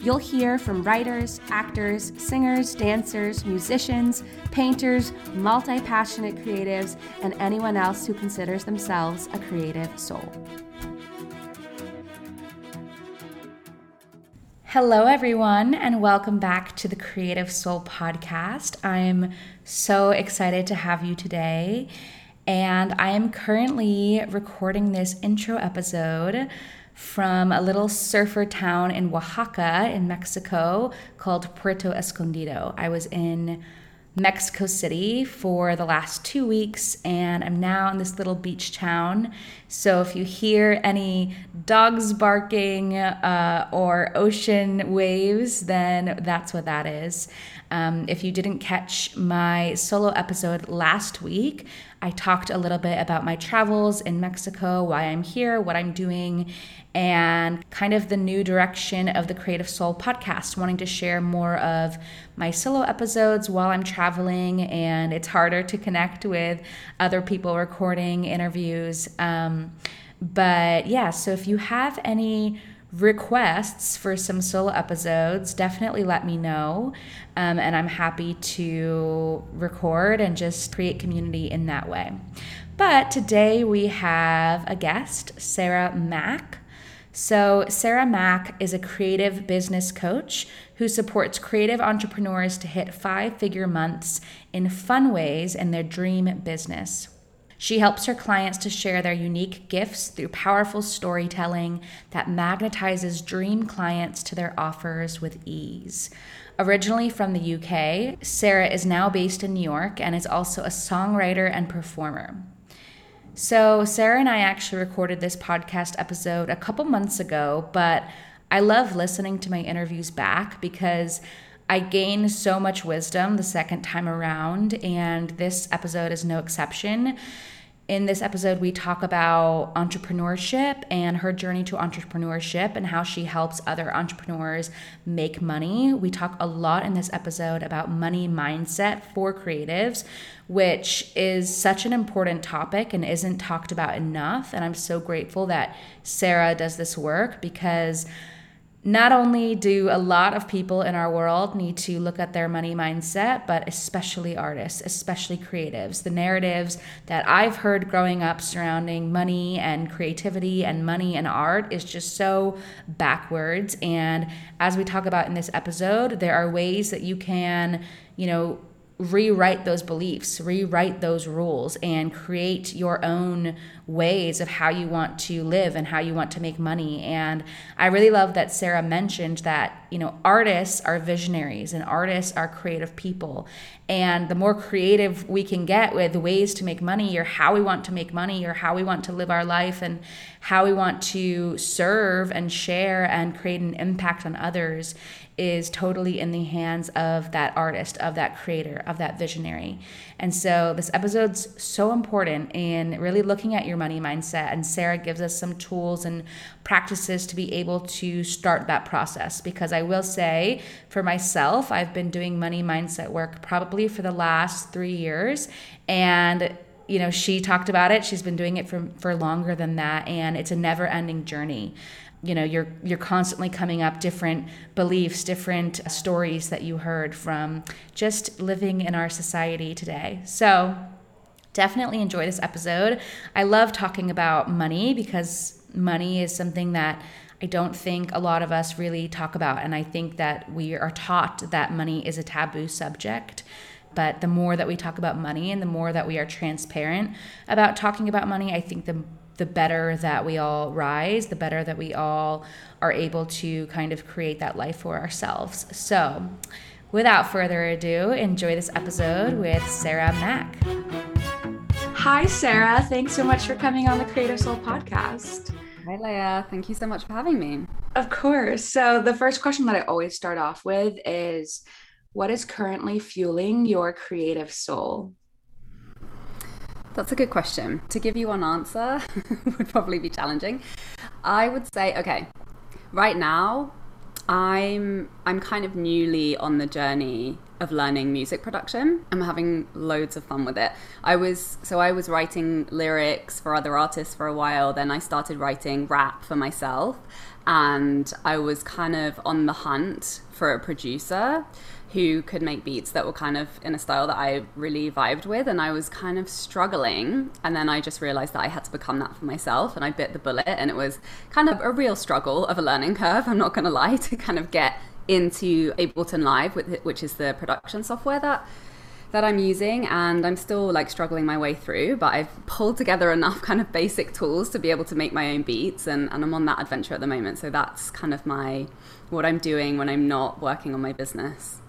You'll hear from writers, actors, singers, dancers, musicians, painters, multi passionate creatives, and anyone else who considers themselves a creative soul. Hello, everyone, and welcome back to the Creative Soul Podcast. I'm so excited to have you today, and I am currently recording this intro episode from a little surfer town in Oaxaca in Mexico called Puerto Escondido. I was in Mexico City for the last two weeks, and I'm now in this little beach town. So if you hear any dogs barking uh, or ocean waves, then that's what that is. Um, if you didn't catch my solo episode last week, I talked a little bit about my travels in Mexico, why I'm here, what I'm doing, and kind of the new direction of the Creative Soul podcast, wanting to share more of my solo episodes while I'm traveling, and it's harder to connect with other people recording interviews. Um, but yeah, so if you have any requests for some solo episodes, definitely let me know. Um, and I'm happy to record and just create community in that way. But today we have a guest, Sarah Mac. So, Sarah Mac is a creative business coach who supports creative entrepreneurs to hit five figure months in fun ways in their dream business. She helps her clients to share their unique gifts through powerful storytelling that magnetizes dream clients to their offers with ease. Originally from the UK, Sarah is now based in New York and is also a songwriter and performer. So, Sarah and I actually recorded this podcast episode a couple months ago, but I love listening to my interviews back because I gain so much wisdom the second time around, and this episode is no exception. In this episode, we talk about entrepreneurship and her journey to entrepreneurship and how she helps other entrepreneurs make money. We talk a lot in this episode about money mindset for creatives, which is such an important topic and isn't talked about enough. And I'm so grateful that Sarah does this work because not only do a lot of people in our world need to look at their money mindset, but especially artists, especially creatives. The narratives that I've heard growing up surrounding money and creativity and money and art is just so backwards. And as we talk about in this episode, there are ways that you can, you know, rewrite those beliefs, rewrite those rules, and create your own ways of how you want to live and how you want to make money. And I really love that Sarah mentioned that, you know, artists are visionaries and artists are creative people. And the more creative we can get with ways to make money or how we want to make money or how we want to live our life and how we want to serve and share and create an impact on others is totally in the hands of that artist, of that creator, of that visionary. And so this episode's so important in really looking at your money mindset. And Sarah gives us some tools and practices to be able to start that process. Because I will say, for myself, I've been doing money mindset work probably for the last three years. And you know she talked about it. She's been doing it for for longer than that. And it's a never ending journey. You know you're you're constantly coming up different beliefs different stories that you heard from just living in our society today. So definitely enjoy this episode. I love talking about money because money is something that I don't think a lot of us really talk about. And I think that we are taught that money is a taboo subject. But the more that we talk about money and the more that we are transparent about talking about money, I think the the better that we all rise, the better that we all are able to kind of create that life for ourselves. So, without further ado, enjoy this episode with Sarah Mac. Hi, Sarah. Thanks so much for coming on the Creative Soul podcast. Hi, Leah. Thank you so much for having me. Of course. So, the first question that I always start off with is what is currently fueling your creative soul? That's a good question. To give you one answer would probably be challenging. I would say, okay, right now I'm I'm kind of newly on the journey of learning music production. I'm having loads of fun with it. I was so I was writing lyrics for other artists for a while, then I started writing rap for myself and I was kind of on the hunt for a producer who could make beats that were kind of in a style that I really vibed with. And I was kind of struggling. And then I just realized that I had to become that for myself. And I bit the bullet. And it was kind of a real struggle of a learning curve, I'm not going to lie, to kind of get into Ableton Live, which is the production software that that I'm using and I'm still like struggling my way through, but I've pulled together enough kind of basic tools to be able to make my own beats and, and I'm on that adventure at the moment. So that's kind of my what I'm doing when I'm not working on my business.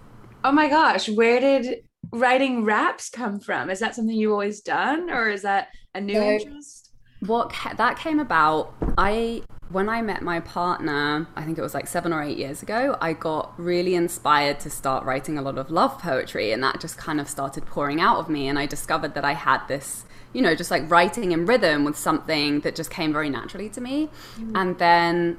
Oh my gosh, where did writing raps come from? Is that something you've always done or is that a new so, interest? What that came about, I when I met my partner, I think it was like seven or eight years ago, I got really inspired to start writing a lot of love poetry. And that just kind of started pouring out of me. And I discovered that I had this, you know, just like writing in rhythm with something that just came very naturally to me. Mm. And then,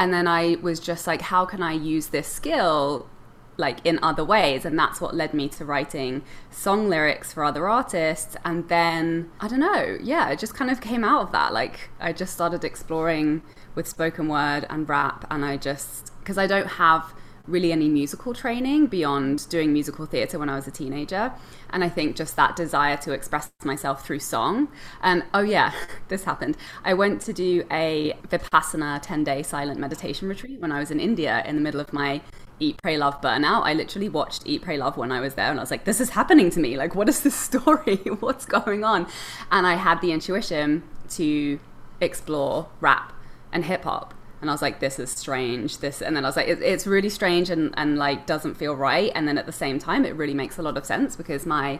and then I was just like, how can I use this skill like in other ways and that's what led me to writing song lyrics for other artists and then i don't know yeah it just kind of came out of that. Like i just started exploring with spoken word and rap and i just because i don't have really any musical training beyond doing musical theatre when I was a teenager. And I think just that desire to express myself through song. And oh, yeah, this happened. I went to do a Vipassana 10 day silent meditation retreat when I was in India in the middle of my Eat, Pray, Love, Burnout. I literally watched Eat, Pray, Love when I was there, and I was like, this is happening to me. Like, what is this story? What's going on? And I had the intuition to explore rap and hip hop. And I was like, this is strange. This, and then I was like, it, it's really strange and, and like doesn't feel right. And then at the same time, it really makes a lot of sense because my,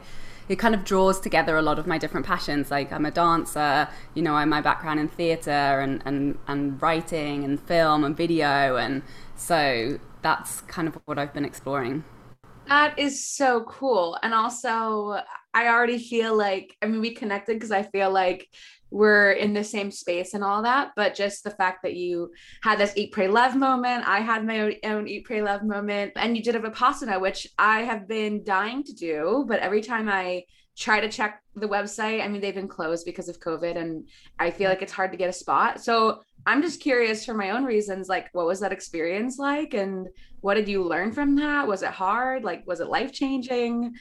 it kind of draws together a lot of my different passions. Like I'm a dancer, you know, I'm my background in theater and, and, and writing and film and video. And so that's kind of what I've been exploring. That is so cool. And also, I already feel like, I mean, we connected because I feel like we're in the same space and all that. But just the fact that you had this eat, pray, love moment, I had my own, eat, pray, love moment, and you did a Vipassana, which I have been dying to do. But every time I try to check the website, I mean, they've been closed because of COVID, and I feel like it's hard to get a spot. So I'm just curious for my own reasons, like what was that experience like and what did you learn from that? Was it hard? Like was it life changing?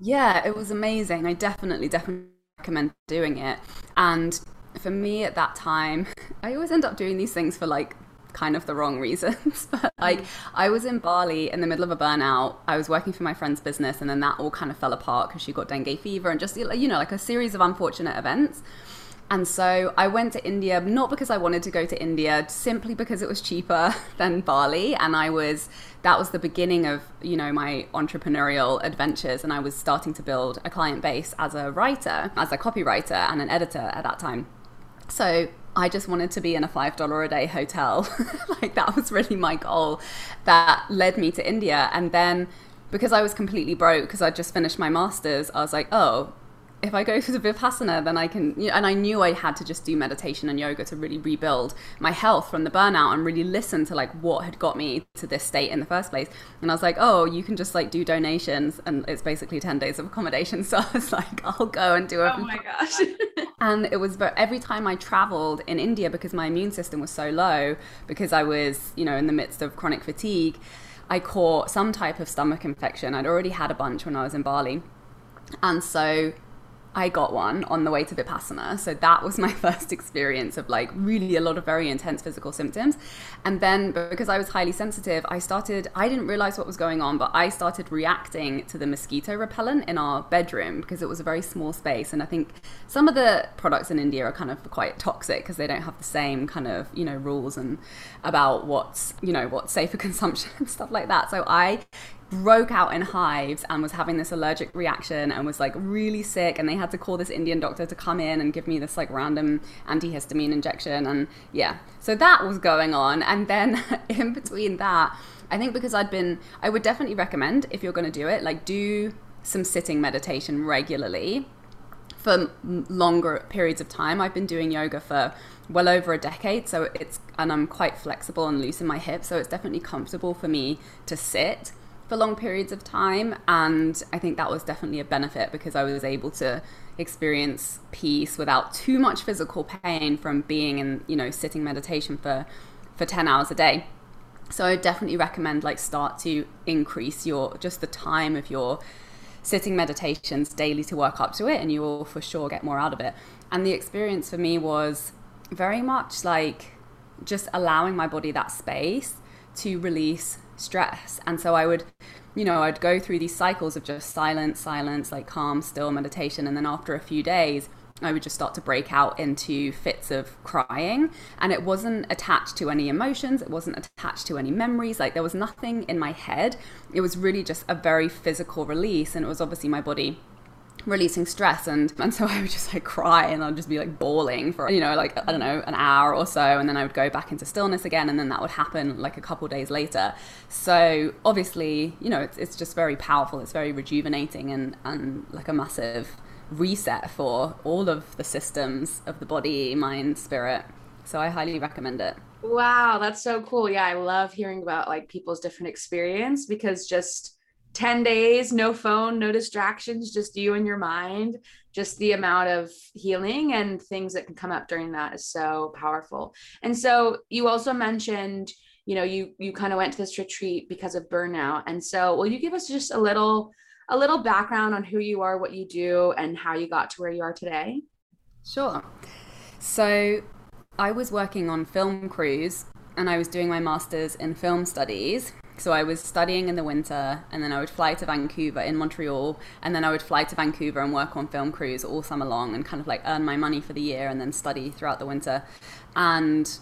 Yeah, it was amazing. I definitely, definitely recommend doing it. And for me at that time, I always end up doing these things for like kind of the wrong reasons. but mm. like I was in Bali in the middle of a burnout. I was working for my friend's business and then that all kind of fell apart because she got dengue fever and just you know like a series of unfortunate events. And so I went to India, not because I wanted to go to India, simply because it was cheaper than Bali. And I was, that was the beginning of, you know, my entrepreneurial adventures. And I was starting to build a client base as a writer, as a copywriter and an editor at that time. So I just wanted to be in a $5 a day hotel. like that was really my goal that led me to India. And then because I was completely broke, because I'd just finished my master's, I was like, oh, if I go to the Vipassana, then I can, you know, and I knew I had to just do meditation and yoga to really rebuild my health from the burnout and really listen to like what had got me to this state in the first place. And I was like, oh, you can just like do donations and it's basically 10 days of accommodation. So I was like, I'll go and do it. Oh my gosh. and it was, but every time I traveled in India, because my immune system was so low, because I was, you know, in the midst of chronic fatigue, I caught some type of stomach infection. I'd already had a bunch when I was in Bali. And so I got one on the way to Vipassana. So that was my first experience of like really a lot of very intense physical symptoms. And then because I was highly sensitive, I started, I didn't realize what was going on, but I started reacting to the mosquito repellent in our bedroom because it was a very small space. And I think some of the products in India are kind of quite toxic because they don't have the same kind of, you know, rules and about what's, you know, what's safe for consumption and stuff like that. So I broke out in hives and was having this allergic reaction and was like really sick. And they had to call this indian doctor to come in and give me this like random antihistamine injection. And yeah. So that was going on. And then in between that i think because i'd been i would definitely recommend if you're going to do it like do some sitting meditation regularly for longer periods of time. I've been doing yoga for well over a decade, so it's and I'm quite flexible and loose in my hips, so it's definitely comfortable for me to sit for long periods of time and I think that was definitely a benefit because I was able to experience peace without too much physical pain from being in, you know, sitting meditation for for 10 hours a day. So I definitely recommend like start to increase your just the time of your sitting meditations daily to work up to it and you will for sure get more out of it. And the experience for me was very much like just allowing my body that space to release stress. And so I would, you know, I'd go through these cycles of just silence, silence, like calm, still meditation. And then after a few days, I would just start to break out into fits of crying. And it wasn't attached to any emotions, it wasn't attached to any memories. Like there was nothing in my head. It was really just a very physical release. And it was obviously my body releasing stress and and so I would just like cry and I'd just be like bawling for you know like I don't know an hour or so and then I would go back into stillness again and then that would happen like a couple days later. So obviously you know it's, it's just very powerful it's very rejuvenating and and like a massive reset for all of the systems of the body mind spirit. So I highly recommend it. Wow that's so cool. Yeah I love hearing about like people's different experience because just 10 days, no phone, no distractions, just you and your mind. Just the amount of healing and things that can come up during that is so powerful. And so you also mentioned, you know, you you kind of went to this retreat because of burnout. And so will you give us just a little a little background on who you are, what you do, and how you got to where you are today? Sure. So I was working on film crews and I was doing my master's in film studies so I was studying in the winter, and then I would fly to Vancouver in Montreal, and then I would fly to Vancouver and work on film crews all summer long, and kind of like earn my money for the year, and then study throughout the winter. And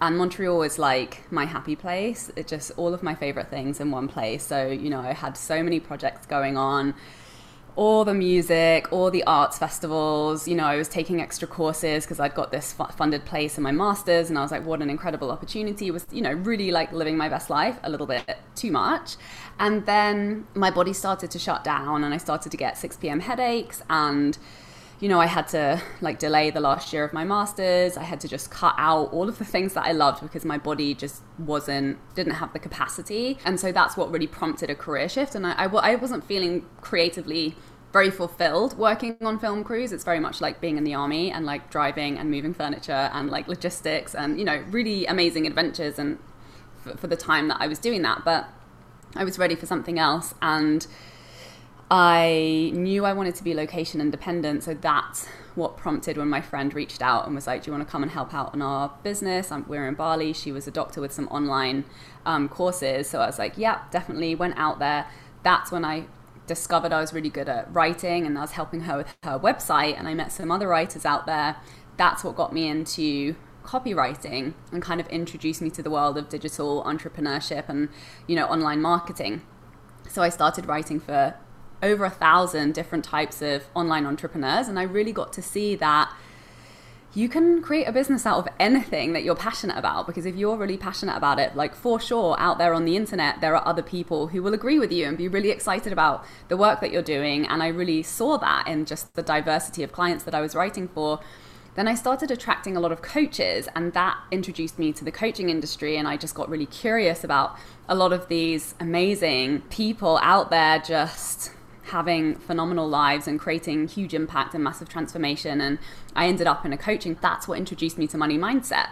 and Montreal is like my happy place. It just all of my favorite things in one place. So you know, I had so many projects going on all the music, all the arts festivals. You know, I was taking extra courses because I'd got this funded place in my master's, and I was like, what an incredible opportunity. It was, you know, really like living my best life a little bit too much. And then my body started to shut down, and I started to get 6 p.m. headaches and you know, I had to like delay the last year of my masters. I had to just cut out all of the things that I loved because my body just wasn't, didn't have the capacity. And so that's what really prompted a career shift. And I, I, I wasn't feeling creatively very fulfilled working on film crews. It's very much like being in the army and like driving and moving furniture and like logistics and, you know, really amazing adventures and for, for the time that I was doing that. But I was ready for something else. And, I knew I wanted to be location independent, so that's what prompted when my friend reached out and was like, "Do you want to come and help out on our business?" I'm, we're in Bali. She was a doctor with some online um, courses, so I was like, "Yeah, definitely." Went out there. That's when I discovered I was really good at writing, and I was helping her with her website. And I met some other writers out there. That's what got me into copywriting and kind of introduced me to the world of digital entrepreneurship and you know online marketing. So I started writing for over a thousand different types of online entrepreneurs. And I really got to see that you can create a business out of anything that you're passionate about because if you're really passionate about it like for sure out there on the internet there are other people who will agree with you and be really excited about the work that you're doing and i really saw that in just the diversity of clients that i was writing for then I started attracting a lot of coaches, and that introduced me to the coaching industry. And I just got really curious about a lot of these amazing people out there just having phenomenal lives and creating huge impact and massive transformation. And I ended up in a coaching. That's what introduced me to money mindset.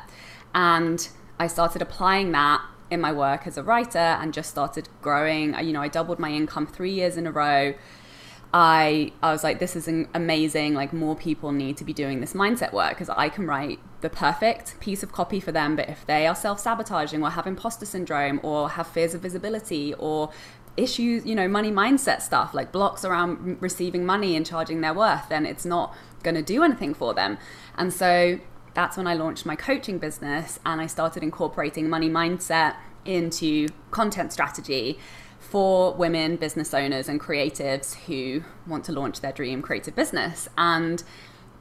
And I started applying that in my work as a writer and just started growing. You know, I doubled my income three years in a row. I, I was like, this is amazing. Like, more people need to be doing this mindset work because I can write the perfect piece of copy for them. But if they are self sabotaging or have imposter syndrome or have fears of visibility or issues, you know, money mindset stuff, like blocks around receiving money and charging their worth, then it's not going to do anything for them. And so that's when I launched my coaching business and I started incorporating money mindset into content strategy for women business owners and creatives who want to launch their dream creative business. And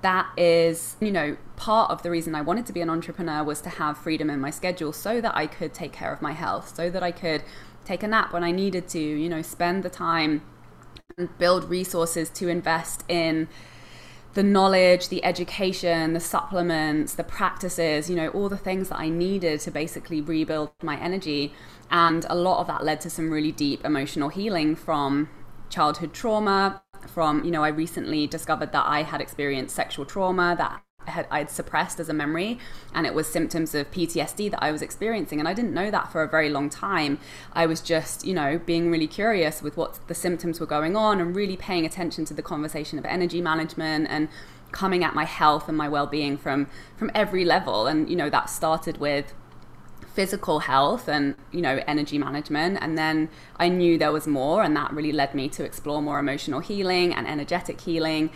that is, you know, part of the reason I wanted to be an entrepreneur was to have freedom in my schedule so that I could take care of my health, so that I could take a nap when I needed to, you know, spend the time and build resources to invest in the knowledge, the education, the supplements, the practices, you know, all the things that I needed to basically rebuild my energy. And a lot of that led to some really deep emotional healing from childhood trauma. From, you know, I recently discovered that I had experienced sexual trauma that had, I'd suppressed as a memory, and it was symptoms of PTSD that I was experiencing. And I didn't know that for a very long time. I was just, you know, being really curious with what the symptoms were going on and really paying attention to the conversation of energy management and coming at my health and my well-being from from every level. And you know, that started with physical health and you know energy management and then i knew there was more and that really led me to explore more emotional healing and energetic healing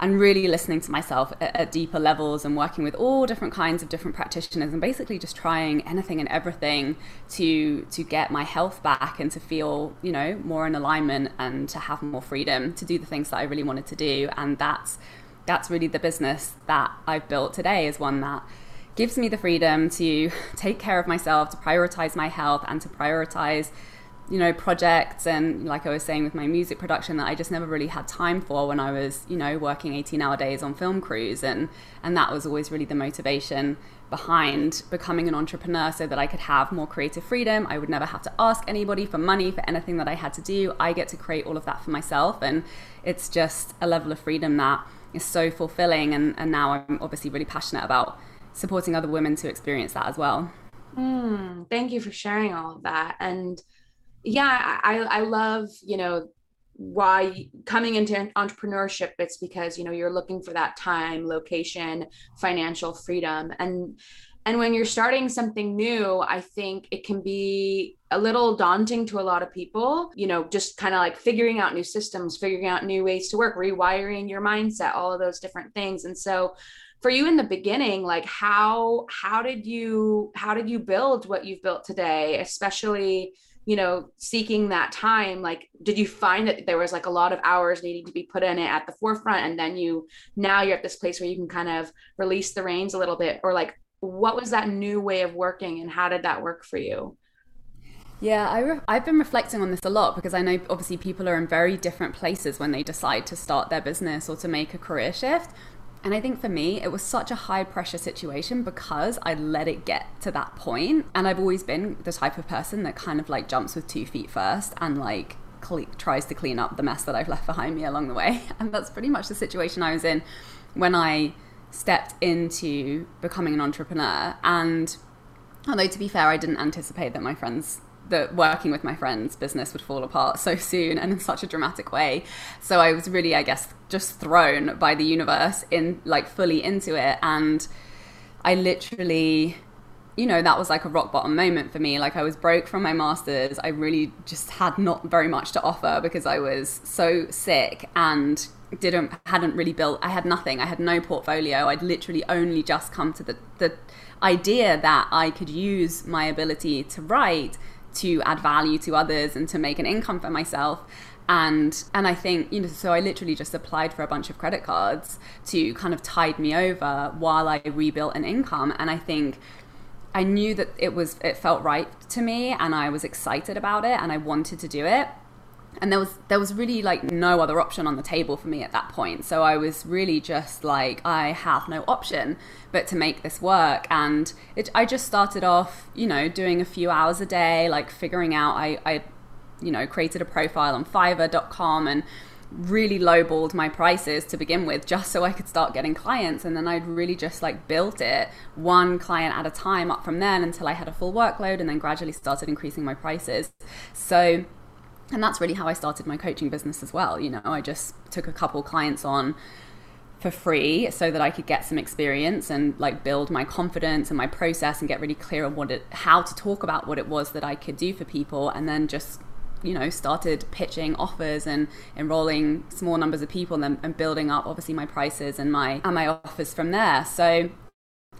and really listening to myself at, at, deeper levels and working with all different kinds of different practitioners and basically just trying anything and everything to to get my health back and to feel you know more in alignment and to have more freedom to do the things that I really wanted to do. And that's that's really the business that I've built today is one that gives me the freedom to take care of myself to prioritize my health and to prioritize you know, projects and like I was saying with my music production that I just never really had time for when I was, you know, working 18 hour days on film crews and and that was always really the motivation behind becoming an entrepreneur so that I could have more creative freedom. I would never have to ask anybody for money for anything that I had to do. I get to create all of that for myself and it's just a level of freedom that is so fulfilling and, and now I'm obviously really passionate about supporting other women to experience that as well. Mm, thank you for sharing all of that. And yeah, I, I love, you know, why coming into entrepreneurship it's because you know you're looking for that time location financial freedom. And and when you're starting something new i think it can be a little daunting to a lot of people you know just kind of like figuring out new systems figuring out new ways to work rewiring your mindset all of those different things. And so for you in the beginning like how how did you how did you build what you've built today especially you know seeking that time like did you find that there was like a lot of hours needing to be put in it at the forefront and then you now you're at this place where you can kind of release the reins a little bit or like what was that new way of working and how did that work for you yeah, I re- I've been reflecting on this a lot because I know obviously people are in very different places when they decide to start their business or to make a career shift. And I think for me, it was such a high pressure situation because I let it get to that point. And I've always been the type of person that kind of like jumps with two feet first and like cle- tries to clean up the mess that I've left behind me along the way. And that's pretty much the situation I was in when I stepped into becoming an entrepreneur. And although to be fair, I didn't anticipate that my friends that working with my friends' business would fall apart so soon and in such a dramatic way. So I was really, I guess, just thrown by the universe in like fully into it. And I literally, you know, that was like a rock bottom moment for me. Like I was broke from my master's. I really just had not very much to offer because I was so sick and didn't hadn't really built I had nothing. I had no portfolio. I'd literally only just come to the the idea that I could use my ability to write to add value to others and to make an income for myself and and I think you know so I literally just applied for a bunch of credit cards to kind of tide me over while I rebuilt an income. And I think I knew that it was it felt right to me and I was excited about it and I wanted to do it. And there was there was really like no other option on the table for me at that point. So i was really just like i have no option but to make this work. And it, i just started off you know doing a few hours a day like figuring out i i you know created a profile on fiverr.com and really lowballed my prices to begin with just so I could start getting clients and then I'd really just like built it one client at a time up from then until I had a full workload and then gradually started increasing my prices so and that's really how I started my coaching business as well. You know, I just took a couple clients on for free so that I could get some experience and like build my confidence and my process and get really clear on what it how to talk about what it was that I could do for people and then just you know started pitching offers and enrolling small numbers of people and, and building up obviously my prices and my and my offers from there so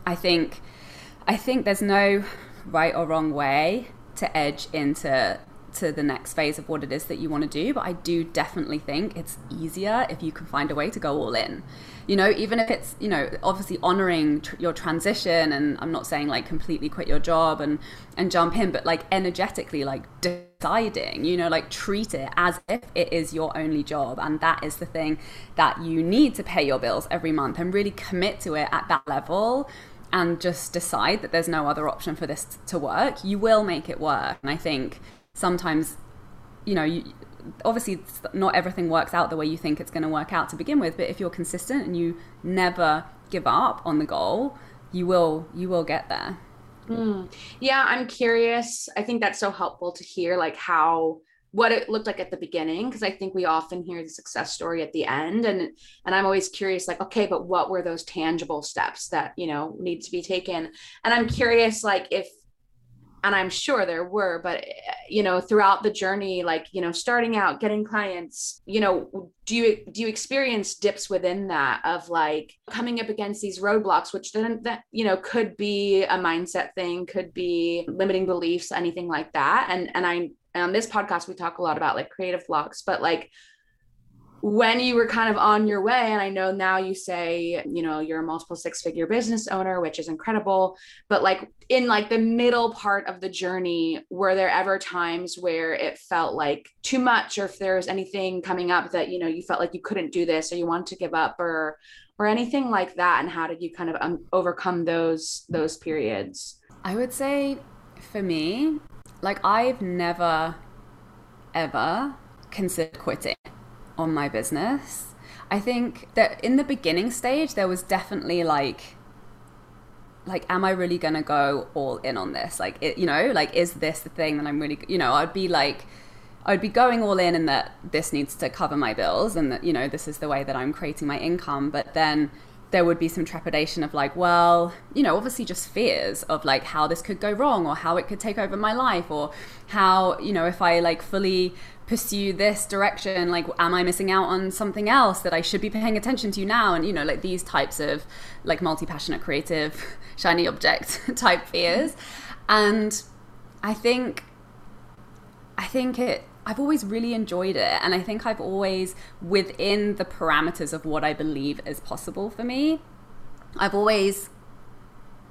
I think I think there's no right or wrong way to edge into to the next phase of what it is that you want to do. But I do definitely think it's easier if you can find a way to go all in. You know, even if it's, you know, obviously honoring tr- your transition. And I'm not saying like completely quit your job and, and jump in, but like energetically, like deciding, you know, like treat it as if it is your only job. And that is the thing that you need to pay your bills every month and really commit to it at that level and just decide that there's no other option for this to work, you will make it work. And I think sometimes, you know, you, obviously not everything works out the way you think it's going to work out to begin with, but if you're consistent and you never give up on the goal, you will you will get there. Mm. Yeah, I'm curious. I think that's so helpful to hear like how what it looked like at the beginning because i think we often hear the success story at the end and and i'm always curious like okay but what were those tangible steps that you know need to be taken and i'm curious like if and i'm sure there were but eh, you know throughout the journey like you know starting out getting clients you know do you do you experience dips within that of like coming up against these roadblocks which then that you know could be a mindset thing could be limiting beliefs anything like that? And and i on this podcast we talk a lot about like creative blocks but like when you were kind of on your way and i know now you say you know you're a multiple six figure business owner which is incredible but like in like the middle part of the journey were there ever times where it felt like too much or if there was anything coming up that you know you felt like you couldn't do this or you wanted to give up or or anything like that? And how did you kind of um, overcome those those periods? I would say for me like I've never ever considered quitting on my business. I think that in the beginning stage there was definitely like like am I really to go all in on this? Like it, you know, like is this the thing that I'm really you know, I'd be like I'd be going all in and that this needs to cover my bills and that you know this is the way that I'm creating my income, but then there would be some trepidation of like, well, you know, obviously just fears of like how this could go wrong or how it could take over my life or how, you know, if I like fully pursue this direction, like, am I missing out on something else that I should be paying attention to now? And, you know, like these types of like multi passionate, creative, shiny object type fears. And I think, I think it, I've always really enjoyed it. And I think I've always, within the parameters of what I believe is possible for me, I've always.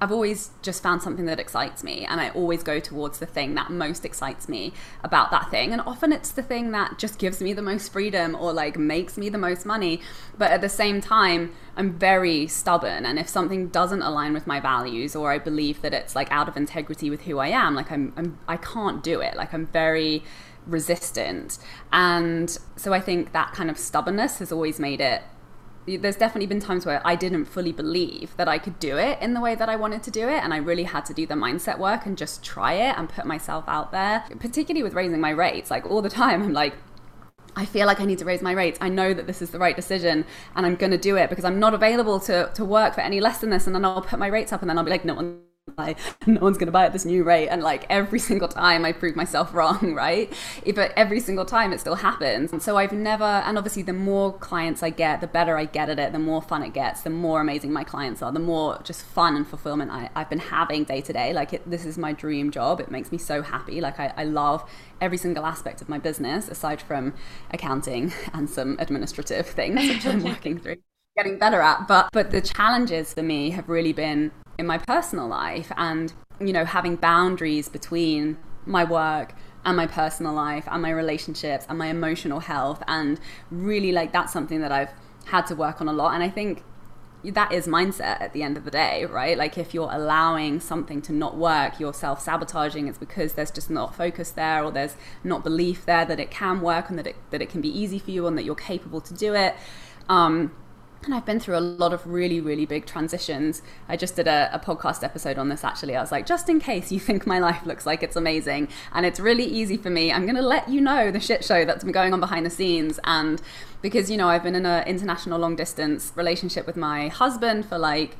I've always just found something that excites me, and I always go towards the thing that most excites me about that thing. And often it's the thing that just gives me the most freedom or like makes me the most money. But at the same time, I'm very stubborn, and if something doesn't align with my values, or I believe that it's like out of integrity with who I am, like I'm, I'm I can't do it. Like I'm very resistant. And so I think that kind of stubbornness has always made it. There's definitely been times where I didn't fully believe that I could do it in the way that I wanted to do it. And I really had to do the mindset work and just try it and put myself out there, particularly with raising my rates. Like all the time, I'm like, I feel like I need to raise my rates. I know that this is the right decision and I'm going to do it because I'm not available to, to work for any less than this. And then I'll put my rates up and then I'll be like, no one buy no one's going to buy at this new rate and like every single time i prove myself wrong right? But every single time it still happens. And so i've never and obviously the more clients i get the better i get at it the more fun it gets the more amazing my clients are the more just fun and fulfillment I, have been having day to day. Like it, this is my dream job. It makes me so happy. Like I, I love every single aspect of my business aside from accounting and some administrative things which i'm working through getting better at but but the challenges for me have really been in my personal life and you know having boundaries between my work and my personal life and my relationships and my emotional health and really like that's something that I've had to work on a lot and I think that is mindset at the end of the day, right? Like if you're allowing something to not work, you're self sabotaging. It's because there's just not focus there, or there's not belief there that it can work and that it that it can be easy for you and that you're capable to do it. Um, and I've been through a lot of really, really big transitions. I just did a, a, podcast episode on this actually. I was like, just in case you think my life looks like it's amazing and it's really easy for me, I'm going to let you know the shit show that's been going on behind the scenes. And because, you know, I've been in an international long distance relationship with my husband for like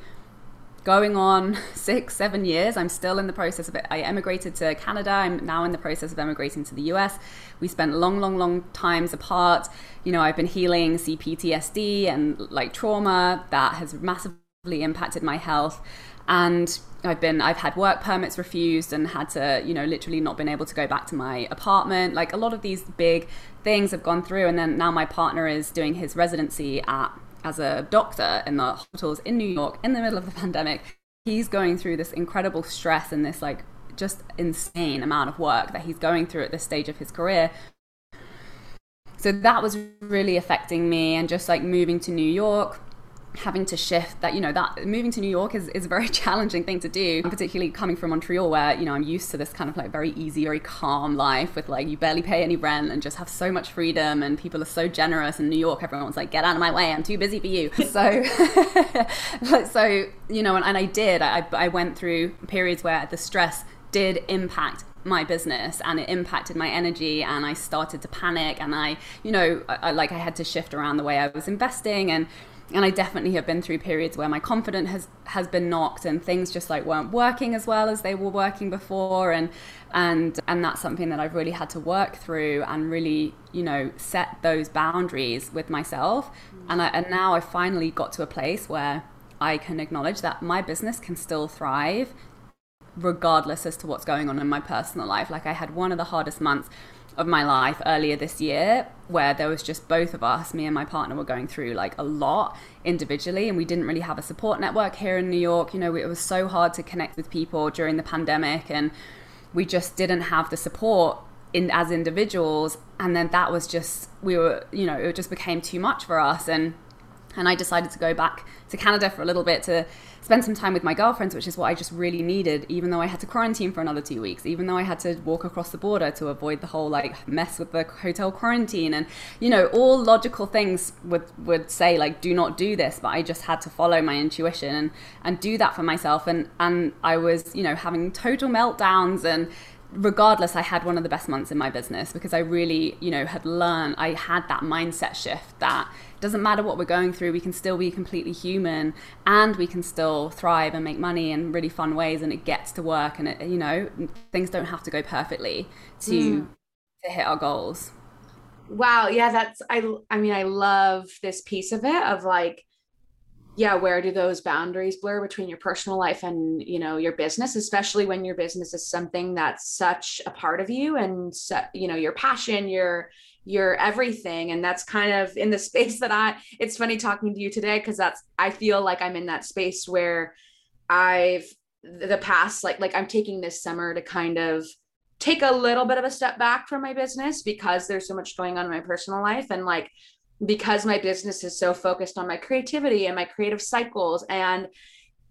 going on six, seven years. I'm still in the process of it. I emigrated to Canada. I'm now in the process of emigrating to the US. We spent long, long, long times apart. You know, I've been healing CPTSD and like trauma that has massively impacted my health and I've been I've had work permits refused and had to you know literally not been able to go back to my apartment like a lot of these big things have gone through and then now my partner is doing his residency at as a doctor in the hospitals in New York in the middle of the pandemic he's going through this incredible stress and this like just insane amount of work that he's going through at this stage of his career. So that was really affecting me and just like moving to New York having to shift that you know that moving to new york is, is a very challenging thing to do particularly coming from montreal where you know i'm used to this kind of like very easy very calm life with like you barely pay any rent and just have so much freedom and people are so generous in new york everyone's like get out of my way i'm too busy for you. So so you know and, and i did I, I went through periods where the stress did impact my business and it impacted my energy and I started to panic and I you know I, I, like I had to shift around the way I was investing and and I definitely have been through periods where my confidence has has been knocked and things just like weren't working as well as they were working before. And and and that's something that I've really had to work through and really you know set those boundaries with myself. Mm. And I, and now I finally got to a place where I can acknowledge that my business can still thrive regardless as to what's going on in my personal life. Like I had one of the hardest months of my life earlier this year where there was just both of us, me and my partner, were going through like a lot individually, and we didn't really have a support network here in New York. You know, it was so hard to connect with people during the pandemic, and we just didn't have the support in as individuals. And then that was just we were, you know, it just became too much for us, and and I decided to go back to Canada for a little bit to spend some time with my girlfriends, which is what I just really needed, even though I had to quarantine for another two weeks, even though I had to walk across the border to avoid the whole like mess with the hotel quarantine. And, you know, all logical things would, would say like, do not do this, but I just had to follow my intuition and, and do that for myself. And, and I was, you know, having total meltdowns and, regardless i had one of the best months in my business because i really you know had learned i had that mindset shift that doesn't matter what we're going through we can still be completely human and we can still thrive and make money in really fun ways and it gets to work and it you know things don't have to go perfectly to mm. to hit our goals wow yeah that's i i mean i love this piece of it of like yeah where do those boundaries blur between your personal life and you know your business especially when your business is something that's such a part of you and you know your passion your your everything. And that's kind of in the space that i it's funny talking to you today because that's i feel like i'm in that space where i've the past like like i'm taking this summer to kind of take a little bit of a step back from my business because there's so much going on in my personal life. And like because my business is so focused on my creativity and my creative cycles and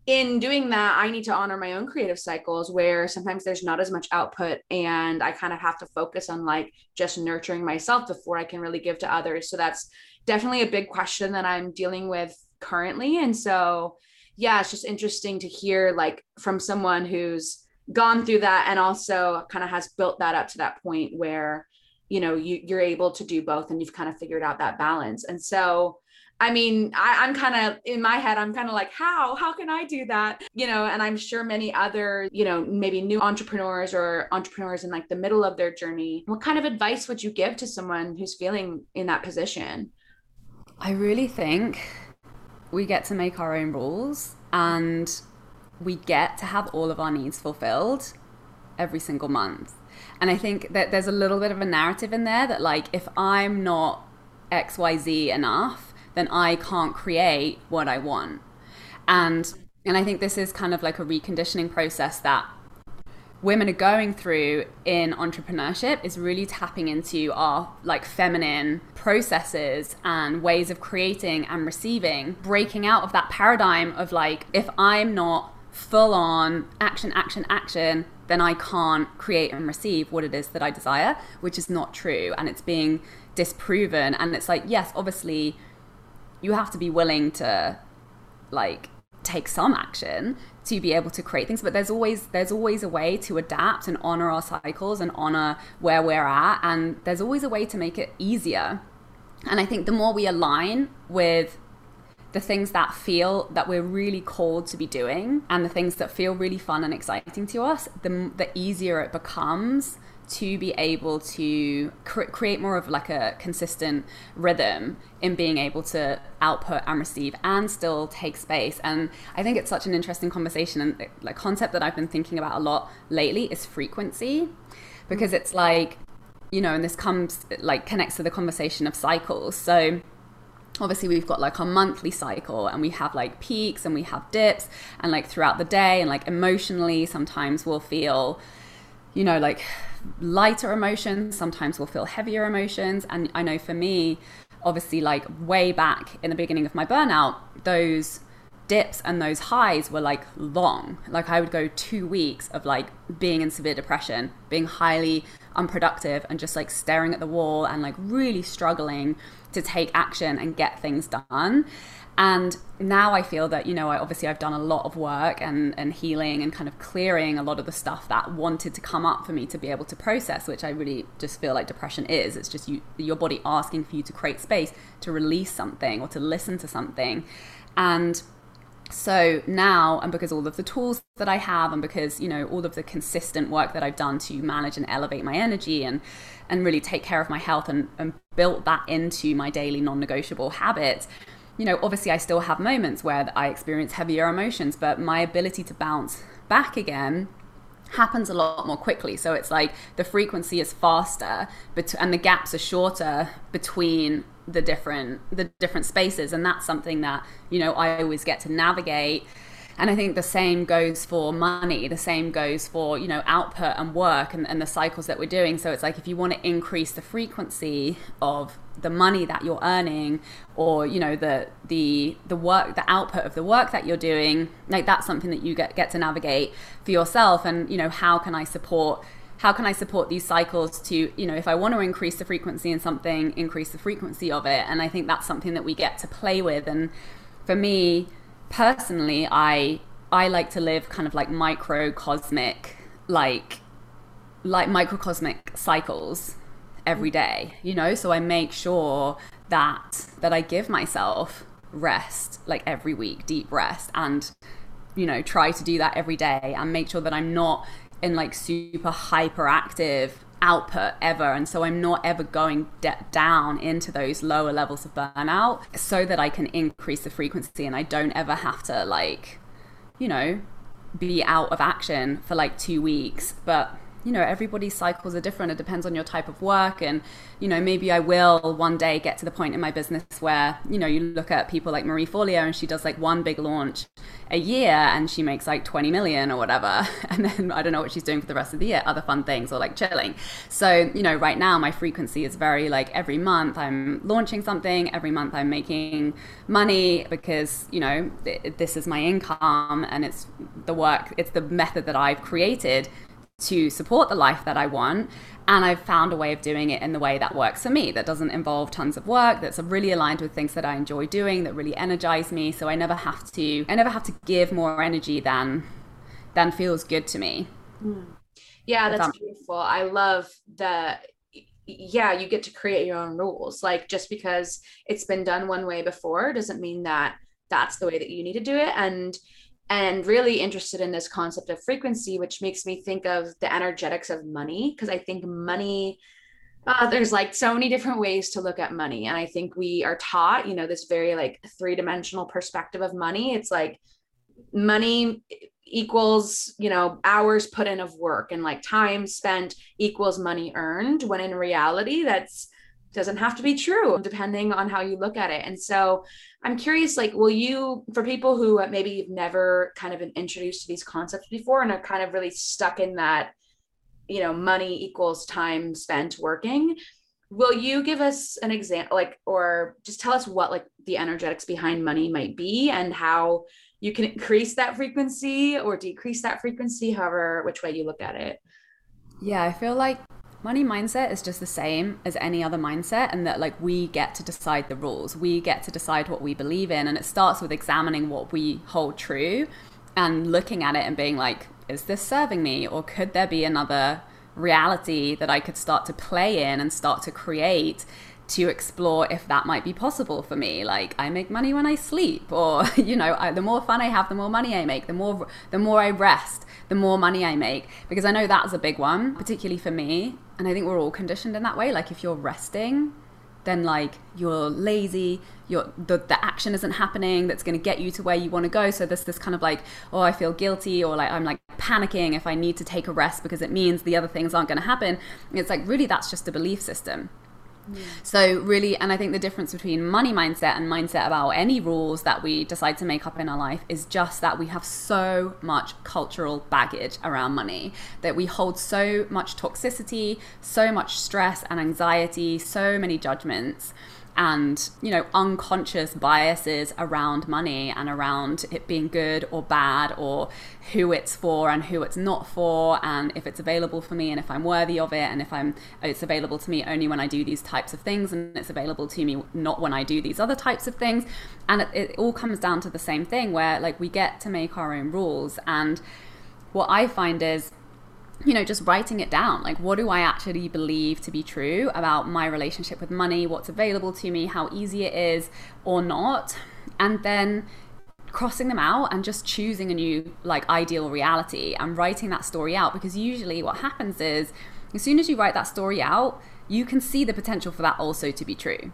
in doing that i need to honor my own creative cycles where sometimes there's not as much output and i kind of have to focus on like just nurturing myself before i can really give to others. So that's definitely a big question that i'm dealing with currently. And so yeah it's just interesting to hear like from someone who's gone through that and also kind of has built that up to that point where you know you, you're able to do both and you've kind of figured out that balance. And so I mean, I, am kind of in my head, I'm kind of like, how? How can I do that? You know, and I'm sure many other, you know, maybe new entrepreneurs or entrepreneurs in like the middle of their journey. What kind of advice would you give to someone who's feeling in that position? I really think we get to make our own rules and we get to have all of our needs fulfilled every single month. And I think that there's a little bit of a narrative in there that, like, if I'm not XYZ enough, then I can't create what I want. And and I think this is kind of like a reconditioning process that women are going through in entrepreneurship is really tapping into our like feminine processes and ways of creating and receiving breaking out of that paradigm of like if i'm not full on action action action then I can't create and receive what it is that I desire, which is not true. And it's being disproven. And it's like, yes, obviously, you have to be willing to like take some action to be able to create things but there's always there's always a way to adapt and honor our cycles and honor where we're at and there's always a way to make it easier. And i think the more we align with the things that feel that we're really called to be doing and the things that feel really fun and exciting to us, the, the easier it becomes to be able to cr- create more of like a consistent rhythm in being able to output and receive and still take space. And i think it's such an interesting conversation and like concept that i've been thinking about a lot lately is frequency. Because it's like you know and this comes like connects to the conversation of cycles. So obviously we've got like our monthly cycle and we have like peaks and we have dips. And like throughout the day and like emotionally sometimes we'll feel you know like lighter emotions sometimes we'll feel heavier emotions and i know for me obviously like way back in the beginning of my burnout those dips and those highs were like long like i would go 2 weeks of like being in severe depression being highly unproductive and just like staring at the wall and like really struggling to take action and get things done. And now I feel that, you know, I obviously I've done a lot of work and, and healing and kind of clearing a lot of the stuff that wanted to come up for me to be able to process, which I really just feel like depression is. It's just you your body asking for you to create space to release something or to listen to something. And so now and because all of the tools that i have and because you know all of the consistent work that i've done to manage and elevate my energy and and really take care of my health and, and built that into my daily non-negotiable habits you know obviously i still have moments where i experience heavier emotions but my ability to bounce back again happens a lot more quickly. So it's like the frequency is faster but and the gaps are shorter between the different the different spaces. And that's something that you know I always get to navigate and I think the same goes for money, the same goes for, you know, output and work and, and the cycles that we're doing. So it's like if you want to increase the frequency of the money that you're earning or, you know, the the the work the output of the work that you're doing, like that's something that you get get to navigate for yourself and, you know, how can I support how can I support these cycles to, you know, if I want to increase the frequency in something, increase the frequency of it. And I think that's something that we get to play with. And for me personally, I I like to live kind of like microcosmic, like like microcosmic cycles every mm-hmm. day, you know? So I make sure that that I give myself rest like every week, deep rest and you know, try to do that every day and make sure that I'm not in like super hyperactive output ever and so i'm not ever going de- down into those lower levels of burnout so that i can increase the frequency and i don't ever have to like you know be out of action for like 2 weeks but you know everybody's cycles are different. It depends on your type of work. And you know maybe i will one day get to the point in my business where you know you look at people like marie forleo and she does like one big launch a year and she makes like 20 million or whatever. And then i don't know what she's doing for the rest of the year other fun things or like chilling. So you know right now my frequency is very like every month i'm launching something every month i'm making money because you know th- this is my income and it's the work it's the method that i've created to support the life that I want. And I've found a way of doing it in the way that works for me, that doesn't involve tons of work, that's really aligned with things that I enjoy doing, that really energize me. So I never have to I never have to give more energy than than feels good to me. Yeah, that's beautiful. I love the yeah, you get to create your own rules. Like just because it's been done one way before doesn't mean that that's the way that you need to do it. And and really interested in this concept of frequency, which makes me think of the energetics of money. Because I think money, uh, there's like so many different ways to look at money. And I think we are taught, you know, this very like three dimensional perspective of money. It's like money equals, you know, hours put in of work and like time spent equals money earned, when in reality, that's doesn't have to be true depending on how you look at it. And so I'm curious, like, will you, for people who maybe you've never kind of been introduced to these concepts before and are kind of really stuck in that, you know, money equals time spent working, will you give us an example, like, or just tell us what like the energetics behind money might be and how you can increase that frequency or decrease that frequency, however, which way you look at it? Yeah, I feel like money mindset is just the same as any other mindset and that like we get to decide the rules. We get to decide what we believe in and it starts with examining what we hold true and looking at it and being like is this serving me? Or could there be another reality that i could start to play in and start to create to explore if that might be possible for me. Like I make money when I sleep, or you know, I, the more fun I have, the more money I make. The more the more I rest, the more money I make. Because I know that's a big one, particularly for me. And I think we're all conditioned in that way. Like if you're resting, then like you're lazy you're the, the action isn't happening that's going to get you to where you want to go so there's this kind of like oh i feel guilty or like i'm like panicking if i need to take a rest because it means the other things aren't going to happen it's like really that's just a belief system so, really, and I think the difference between money mindset and mindset about any rules that we decide to make up in our life is just that we have so much cultural baggage around money, that we hold so much toxicity, so much stress and anxiety, so many judgments and you know unconscious biases around money and around it being good or bad or who it's for and who it's not for and if it's available for me and if I'm worthy of it and if I'm it's available to me only when I do these types of things and it's available to me not when I do these other types of things. And it, it all comes down to the same thing where like we get to make our own rules. And what I find is you know, just writing it down. Like, what do I actually believe to be true about my relationship with money, what's available to me, how easy it is or not. And then crossing them out and just choosing a new, like, ideal reality and writing that story out. Because usually what happens is, as soon as you write that story out, you can see the potential for that also to be true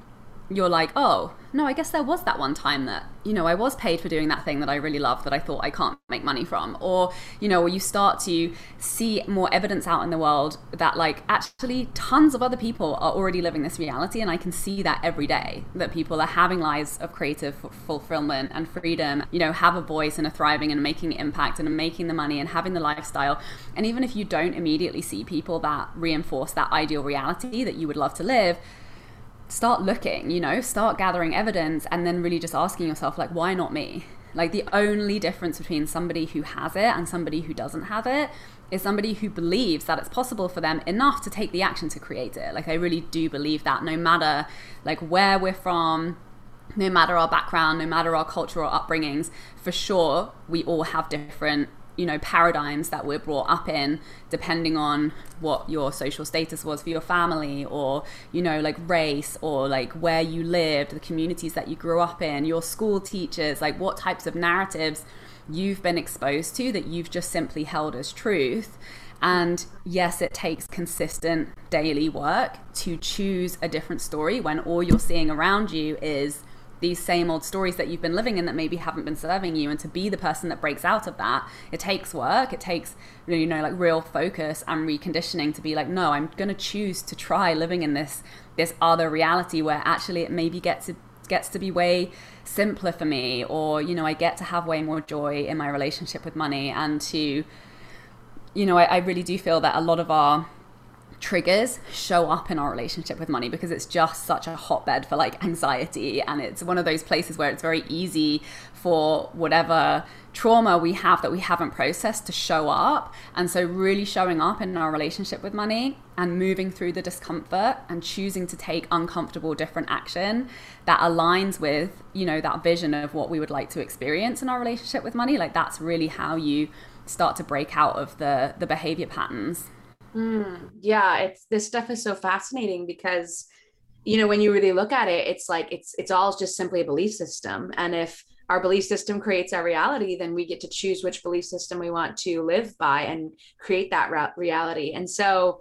you're like, oh, no, I guess there was that one time that, you know, I was paid for doing that thing that I really love that I thought I can't make money from. Or, you know, you start to see more evidence out in the world that, like, actually tons of other people are already living this reality. And I can see that every day that people are having lives of creative fulfillment and freedom, you know, have a voice and are thriving and making impact and making the money and having the lifestyle. And even if you don't immediately see people that reinforce that ideal reality that you would love to live, start looking, you know, start gathering evidence and then really just asking yourself, like, why not me? Like, the only difference between somebody who has it and somebody who doesn't have it is somebody who believes that it's possible for them enough to take the action to create it. Like, I really do believe that no matter like where we're from, no matter our background, no matter our cultural upbringings, for sure, we all have different you know paradigms that we're brought up in depending on what your social status was for your family or you know like race or like where you lived the communities that you grew up in your school teachers like what types of narratives you've been exposed to that you've just simply held as truth. And yes, it takes consistent daily work to choose a different story when all you're seeing around you is these same old stories that you've been living in that maybe haven't been serving you and to be the person that breaks out of that it takes work it takes you know like real focus and reconditioning to be like no i'm going to choose to try living in this this other reality where actually it maybe gets to gets to be way simpler for me or you know i get to have way more joy in my relationship with money and to you know I, I really do feel that a lot of our triggers show up in our relationship with money because it's just such a hotbed for like anxiety. And it's one of those places where it's very easy for whatever trauma we have that we haven't processed to show up. And so really showing up in our relationship with money and moving through the discomfort and choosing to take uncomfortable different action that aligns with you know that vision of what we would like to experience in our relationship with money like that's really how you start to break out of the the behavior patterns Mm, yeah, it's this stuff is so fascinating because you know when you really look at it, it's like it's it's all just simply a belief system, and if our belief system creates our reality, then we get to choose which belief system we want to live by and create that reality. And so,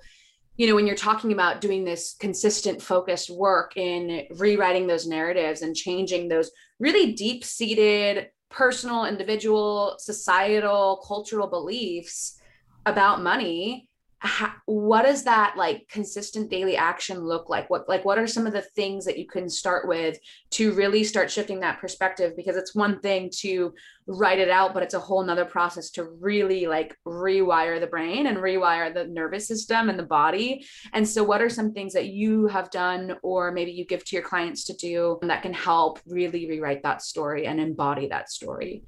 you know, when you're talking about doing this consistent, focused work in rewriting those narratives and changing those really deep seated personal, individual, societal, cultural beliefs about money, how, what does that like consistent daily action look like? What like what are some of the things that you can start with to really start shifting that perspective? Because it's one thing to write it out but it's a whole nother process to really like rewire the brain and rewire the nervous system and the body. And so what are some things that you have done or maybe you give to your clients to do that can help really rewrite that story and embody that story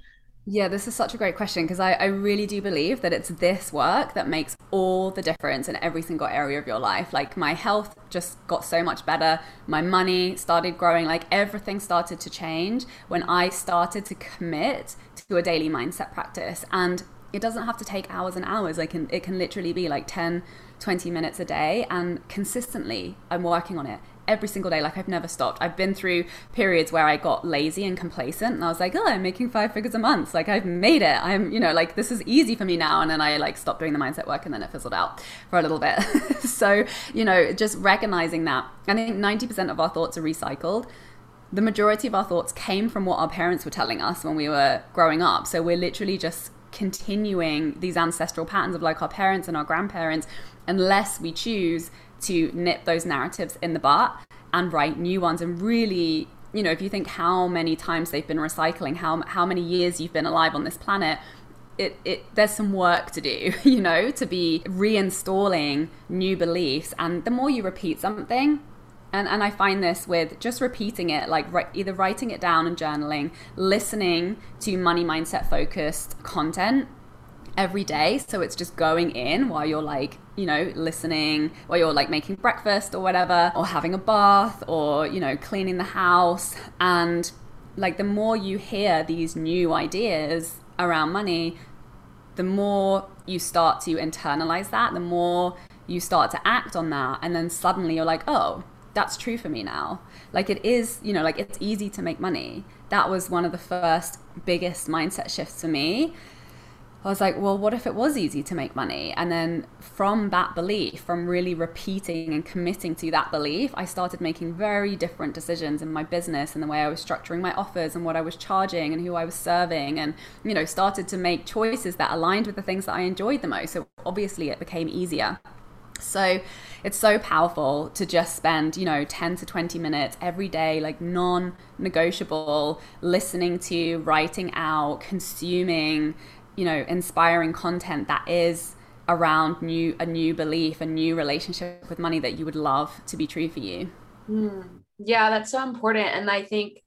yeah, this is such a great question because I, I really do believe that it's this work that makes all the difference in every single area of your life. Like, my health just got so much better. My money started growing. Like, everything started to change when I started to commit to a daily mindset practice. And it doesn't have to take hours and hours. Like, it can literally be like 10, 20 minutes a day. And consistently, I'm working on it every single day. Like I've never stopped. I've been through periods where I got lazy and complacent and I was like, oh, I'm making five figures a month. Like I've made it. I'm, you know, like this is easy for me now. And then I like stopped doing the mindset work and then it fizzled out for a little bit. so, you know, just recognizing that. I think 90% of our thoughts are recycled the majority of our thoughts came from what our parents were telling us when we were growing up. So we're literally just continuing these ancestral patterns of like our parents and our grandparents unless we choose to nip those narratives in the butt and write new ones and really you know if you think how many times they've been recycling how how many years you've been alive on this planet it, it there's some work to do you know to be reinstalling new beliefs and the more you repeat something and, and I find this with just repeating it, like either writing it down and journaling, listening to money mindset focused content every day. So it's just going in while you're like, you know, listening, or you're like making breakfast or whatever, or having a bath or, you know, cleaning the house. And like the more you hear these new ideas around money, the more you start to internalize that, the more you start to act on that. And then suddenly you're like, oh, that's true for me now. Like it is, you know, like it's easy to make money. That was one of the first biggest mindset shifts for me. I was like, well, what if it was easy to make money? And then from that belief, from really repeating and committing to that belief, I started making very different decisions in my business and the way I was structuring my offers and what I was charging and who I was serving and, you know, started to make choices that aligned with the things that I enjoyed the most. So obviously it became easier. So it's so powerful to just spend, you know, 10 to 20 minutes every day, like non negotiable, listening to, writing out, consuming, you know, inspiring content that is around new a new belief, a new relationship with money that you would love to be true for you. Mm. Yeah, that's so important. And I think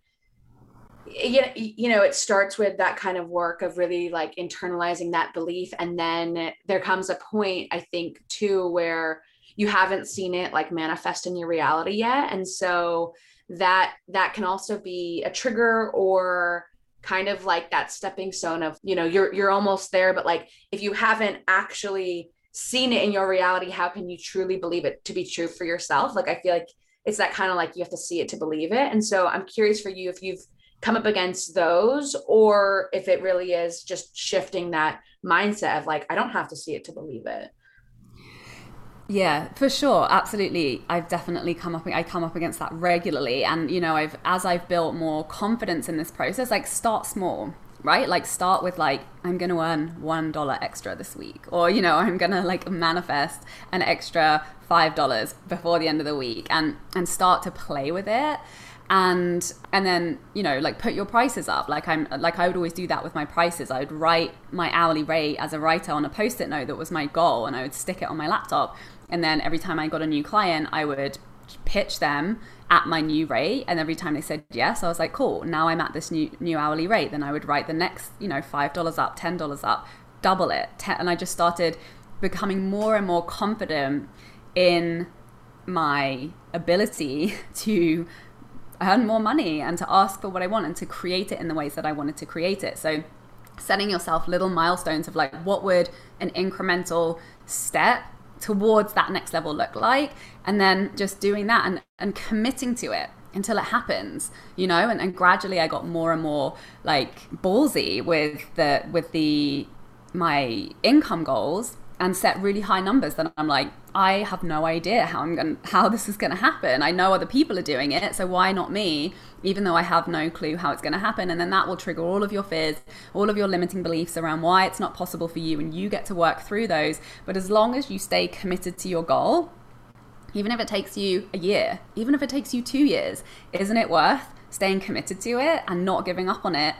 you know, you know, it starts with that kind of work of really like internalizing that belief. And then there comes a point, I think, too, where you haven't seen it like manifest in your reality yet. And so that that can also be a trigger or kind of like that stepping stone of, you know, you're you're almost there, but like if you haven't actually seen it in your reality, how can you truly believe it to be true for yourself? Like I feel like it's that kind of like you have to see it to believe it. And so I'm curious for you if you've come up against those or if it really is just shifting that mindset of like i don't have to see it to believe it yeah for sure absolutely. I've definitely come up i come up against that regularly and you know i've as i've built more confidence in this process like start small right? Like start with like i'm gonna earn one dollar extra this week or you know i'm gonna like manifest an extra five dollars before the end of the week and and start to play with it. And and then you know like put your prices up. Like i'm like i would always do that with my prices. I would write my hourly rate as a writer on a post-it note that was my goal and i would stick it on my laptop and then every time i got a new client i would pitch them at my new rate. And every time they said yes i was like cool now i'm at this new new hourly rate. Then i would write the next you know five dollars up ten dollars up double it. And i just started becoming more and more confident in my ability to earn more money and to ask for what I want and to create it in the ways that I wanted to create it. So setting yourself little milestones of like what would an incremental step towards that next level look like and then just doing that and, and committing to it until it happens you know? And, and gradually i got more and more like ballsy with the with the my income goals and set really high numbers then i'm like i have no idea how i'm going how this is going to happen. I know other people are doing it so why not me even though i have no clue how it's going to happen? And then that will trigger all of your fears all of your limiting beliefs around why it's not possible for you and you get to work through those. But as long as you stay committed to your goal even if it takes you a year even if it takes you 2 years isn't it worth staying committed to it and not giving up on it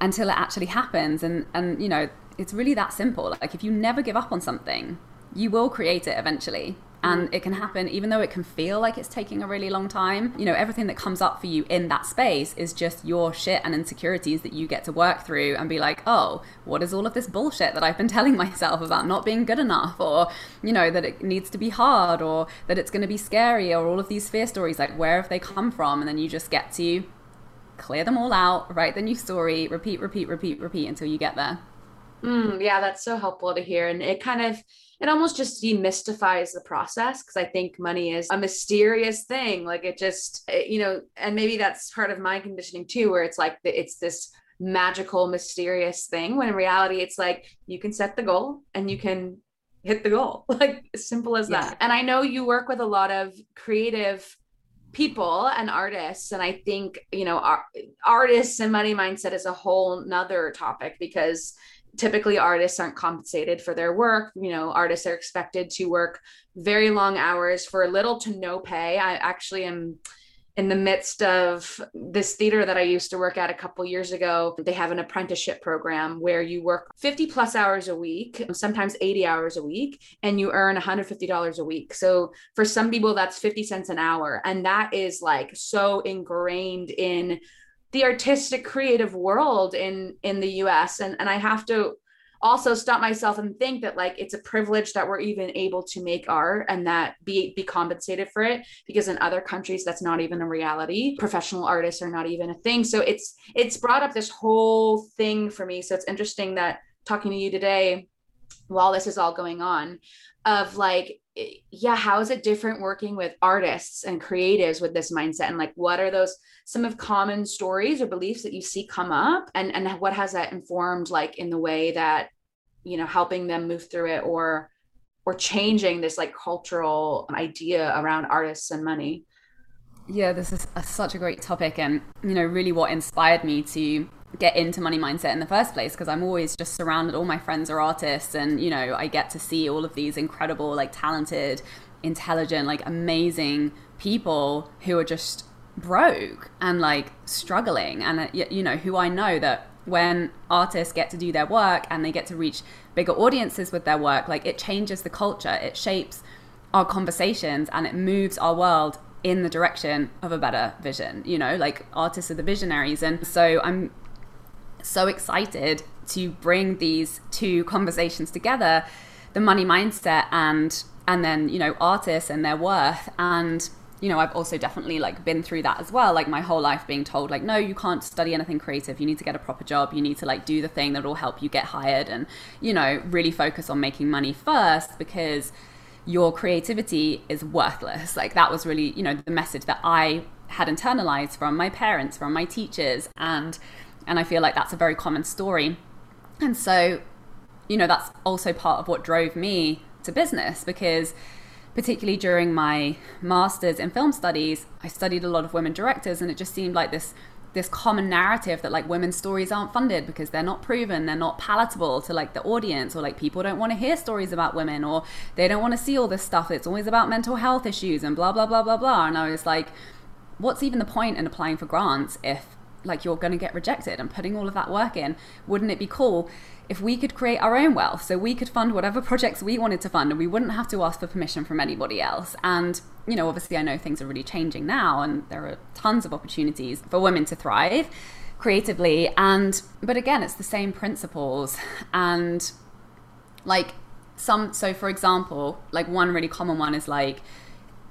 until it actually happens? And and you know it's really that simple. Like if you never give up on something, you will create it eventually. And mm. it can happen even though it can feel like it's taking a really long time. You know, everything that comes up for you in that space is just your shit and insecurities that you get to work through and be like, oh, what is all of this bullshit that I've been telling myself about not being good enough or, you know, that it needs to be hard or that it's going to be scary or all of these fear stories, like where have they come from? And then you just get to clear them all out, write the new story, repeat, repeat, repeat, repeat until you get there. Mm, yeah, that's so helpful to hear. And it kind of, it almost just demystifies the process because I think money is a mysterious thing. Like it just, it, you know, and maybe that's part of my conditioning too, where it's like it's this magical, mysterious thing when in reality it's like you can set the goal and you can hit the goal. Like as simple as yeah. that. And I know you work with a lot of creative people and artists and i think you know artists and money mindset is a whole nother topic because typically artists aren't compensated for their work you know artists are expected to work very long hours for little to no pay i actually am in the midst of this theater that I used to work at a couple years ago, they have an apprenticeship program where you work 50 plus hours a week, sometimes 80 hours a week, and you earn $150 a week. So for some people, that's 50 cents an hour. And that is like so ingrained in the artistic creative world in in the US and and I have to also stop myself and think that like it's a privilege that we're even able to make art and that be be compensated for it because in other countries that's not even a reality. Professional artists are not even a thing. So it's it's brought up this whole thing for me. So it's interesting that talking to you today while this is all going on of like yeah how is it different working with artists and creatives with this mindset? And like what are those some of common stories or beliefs that you see come up? And and what has that informed like in the way that you know helping them move through it or or changing this like cultural idea around artists and money? Yeah this is a, such a great topic and you know really what inspired me to get into money mindset in the first place because I'm always just surrounded all my friends are artists and you know I get to see all of these incredible like talented intelligent like amazing people who are just broke and like struggling. And uh, you know who I know that when artists get to do their work and they get to reach bigger audiences with their work like it changes the culture. It shapes our conversations and it moves our world in the direction of a better vision you know? Like artists are the visionaries. And so i'm so excited to bring these two conversations together the money mindset and and then you know artists and their worth. And you know i've also definitely like been through that as well like my whole life being told like no you can't study anything creative. You need to get a proper job. You need to like do the thing that will help you get hired. And you know really focus on making money first because your creativity is worthless. Like that was really you know the message that i had internalized from my parents from my teachers. And and I feel like that's a very common story. And so, you know, that's also part of what drove me to business because particularly during my masters in film studies, I studied a lot of women directors and it just seemed like this this common narrative that like women's stories aren't funded because they're not proven, they're not palatable to like the audience, or like people don't want to hear stories about women, or they don't want to see all this stuff. It's always about mental health issues and blah blah blah blah blah. And I was like, what's even the point in applying for grants if like you're going to get rejected and putting all of that work in wouldn't it be cool if we could create our own wealth? So we could fund whatever projects we wanted to fund and we wouldn't have to ask for permission from anybody else. And you know obviously i know things are really changing now and there are tons of opportunities for women to thrive creatively. And but again it's the same principles. And like some so for example like one really common one is like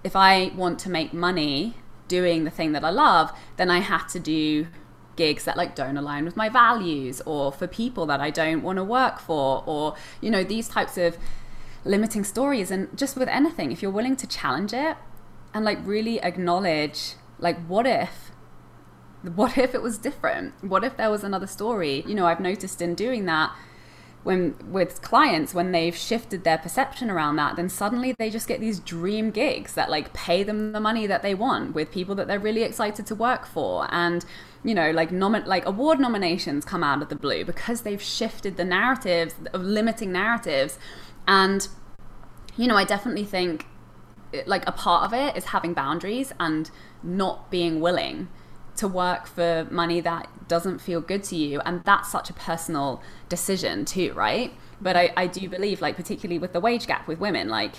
if i want to make money doing the thing that i love then i have to do gigs that like don't align with my values or for people that I don't want to work for or you know these types of limiting stories. And just with anything if you're willing to challenge it and like really acknowledge like what if what if it was different? What if there was another story? You know I've noticed in doing that when with clients when they've shifted their perception around that then suddenly they just get these dream gigs that like pay them the money that they want with people that they're really excited to work for. And you know like nomin- like award nominations come out of the blue because they've shifted the narratives of limiting narratives. And you know I definitely think uh, like a part of it is having boundaries and not being willing to work for money that doesn't feel good to you. And that's such a personal decision too right? But I, I do believe like particularly with the wage gap with women like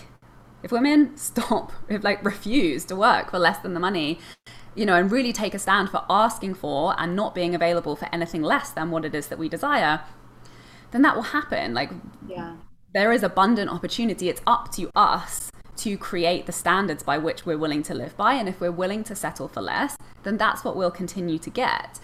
if women stop if like refuse to work for less than the money you know and really take a stand for asking for and not being available for anything less than what it is that we desire then that will happen. Like yeah. there is abundant opportunity. It's up to us to create the standards by which we're willing to live by. And if we're willing to settle for less then that's what we'll continue to get.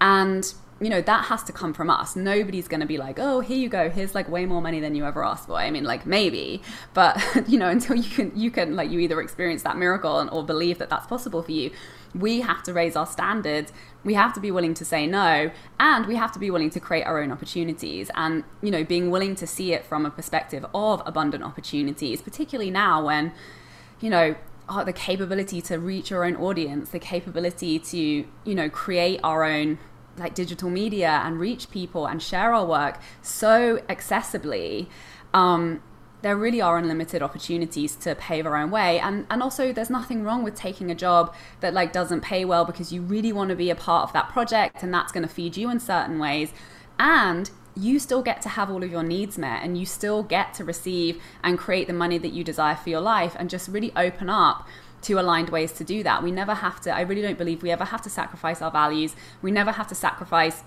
And you know that has to come from us. Nobody's going to be like oh here you go. Here's like way more money than you ever asked for. I mean like maybe but you know until you can you can like you either experience that miracle and, or believe that that's possible for you we have to raise our standards. We have to be willing to say no and we have to be willing to create our own opportunities. And you know being willing to see it from a perspective of abundant opportunities particularly now when you know the capability to reach our own audience the capability to you know create our own like digital media and reach people and share our work so accessibly um, there really are unlimited opportunities to pave our own way and and also there's nothing wrong with taking a job that like doesn't pay well because you really want to be a part of that project and that's going to feed you in certain ways and you still get to have all of your needs met and you still get to receive and create the money that you desire for your life and just really open up to aligned ways to do that. We never have to, I really don't believe we ever have to sacrifice our values. We never have to sacrifice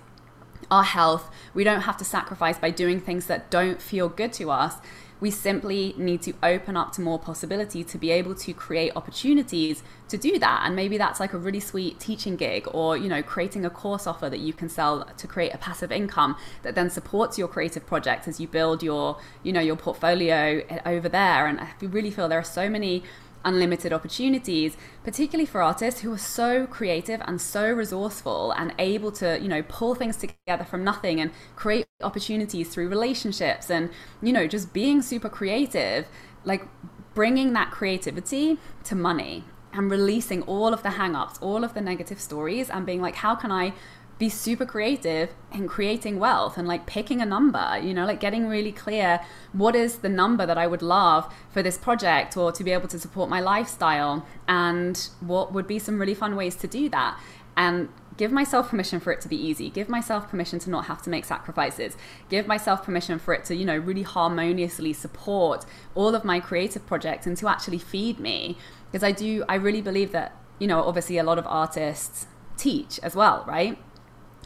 our health. We don't have to sacrifice by doing things that don't feel good to us. We simply need to open up to more possibility to be able to create opportunities to do that. And maybe that's like a really sweet teaching gig or, you know, creating a course offer that you can sell to create a passive income that then supports your creative project as you build your, you know, your portfolio over there. And I really feel there are so many unlimited opportunities, particularly for artists who are so creative and so resourceful and able to, you know, pull things together from nothing and create opportunities through relationships and, you know, just being super creative, like bringing that creativity to money and releasing all of the hang-ups, all of the negative stories and being like, how can I be super creative in creating wealth and like picking a number, you know, like getting really clear what is the number that I would love for this project or to be able to support my lifestyle and what would be some really fun ways to do that. And give myself permission for it to be easy. Give myself permission to not have to make sacrifices. Give myself permission for it to, you know, really harmoniously support all of my creative projects and to actually feed me. Because I do, I really believe that, you know, obviously a lot of artists teach as well, right?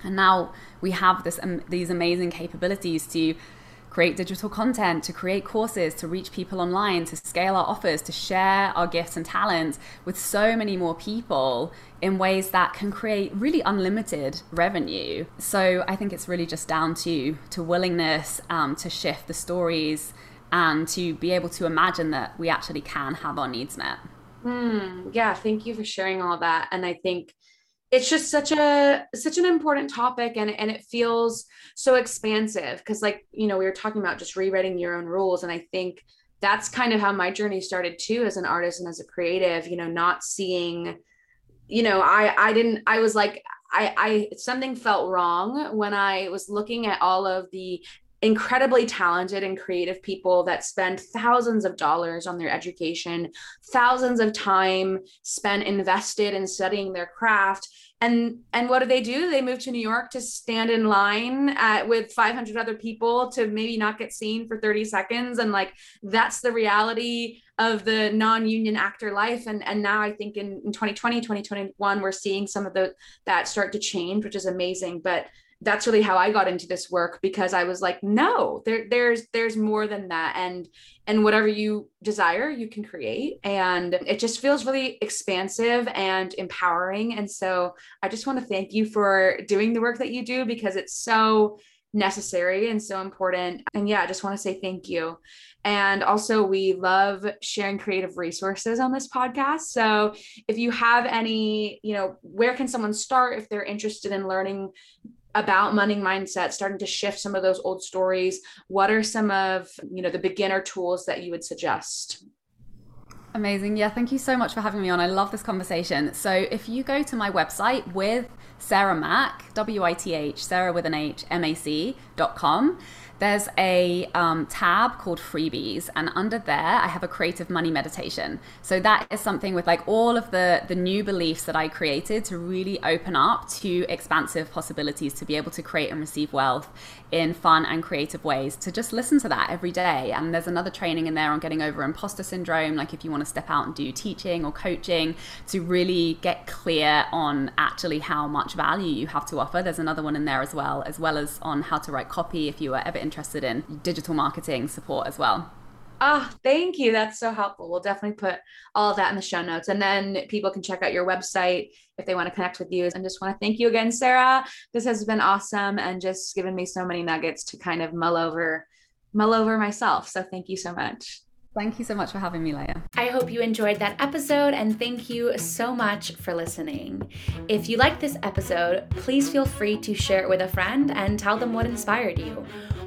And now we have this um, these amazing capabilities to create digital content, to create courses, to reach people online, to scale our offers, to share our gifts and talents with so many more people in ways that can create really unlimited revenue. So I think it's really just down to to willingness um, to shift the stories and to be able to imagine that we actually can have our needs met. Mm, yeah, thank you for sharing all that. And I think it's just such a such an important topic and and it feels so expansive because like you know we were talking about just rewriting your own rules and i think that's kind of how my journey started too as an artist and as a creative you know not seeing you know i i didn't i was like I, I something felt wrong when I was looking at all of the incredibly talented and creative people that spend thousands of dollars on their education, thousands of time spent invested in studying their craft. And and what do they do? They move to New York to stand in line at, with 500 other people to maybe not get seen for 30 seconds. And like that's the reality of the non-union actor life. And and now I think in, in 2020, 2021, we're seeing some of the that start to change, which is amazing. But that's really how I got into this work because I was like, no, there, there's there's more than that, and and whatever you desire, you can create, and it just feels really expansive and empowering. And so I just want to thank you for doing the work that you do because it's so necessary and so important. And yeah, I just want to say thank you. And also, we love sharing creative resources on this podcast. So if you have any, you know, where can someone start if they're interested in learning about money mindset starting to shift some of those old stories what are some of you know the beginner tools that you would suggest? Amazing. Yeah thank you so much for having me on. I love this conversation. So if you go to my website with sarah mac w-i-t-h sarah with an h m-a-c dot com there's a um, tab called freebies and under there i have a creative money meditation. So that is something with like all of the the new beliefs that i created to really open up to expansive possibilities to be able to create and receive wealth in fun and creative ways to just listen to that every day. And there's another training in there on getting over imposter syndrome like if you want to step out and do teaching or coaching to really get clear on actually how much value you have to offer. There's another one in there as well as well as on how to write copy if you are ever interested in digital marketing support as well. Oh, thank you. That's so helpful. We'll definitely put all of that in the show notes. And then people can check out your website if they want to connect with you. And just want to thank you again, Sarah. This has been awesome and just given me so many nuggets to kind of mull over, mull over myself. So thank you so much. Thank you so much for having me, Leya. I hope you enjoyed that episode and thank you so much for listening. If you liked this episode, please feel free to share it with a friend and tell them what inspired you.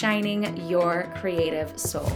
shining your creative soul.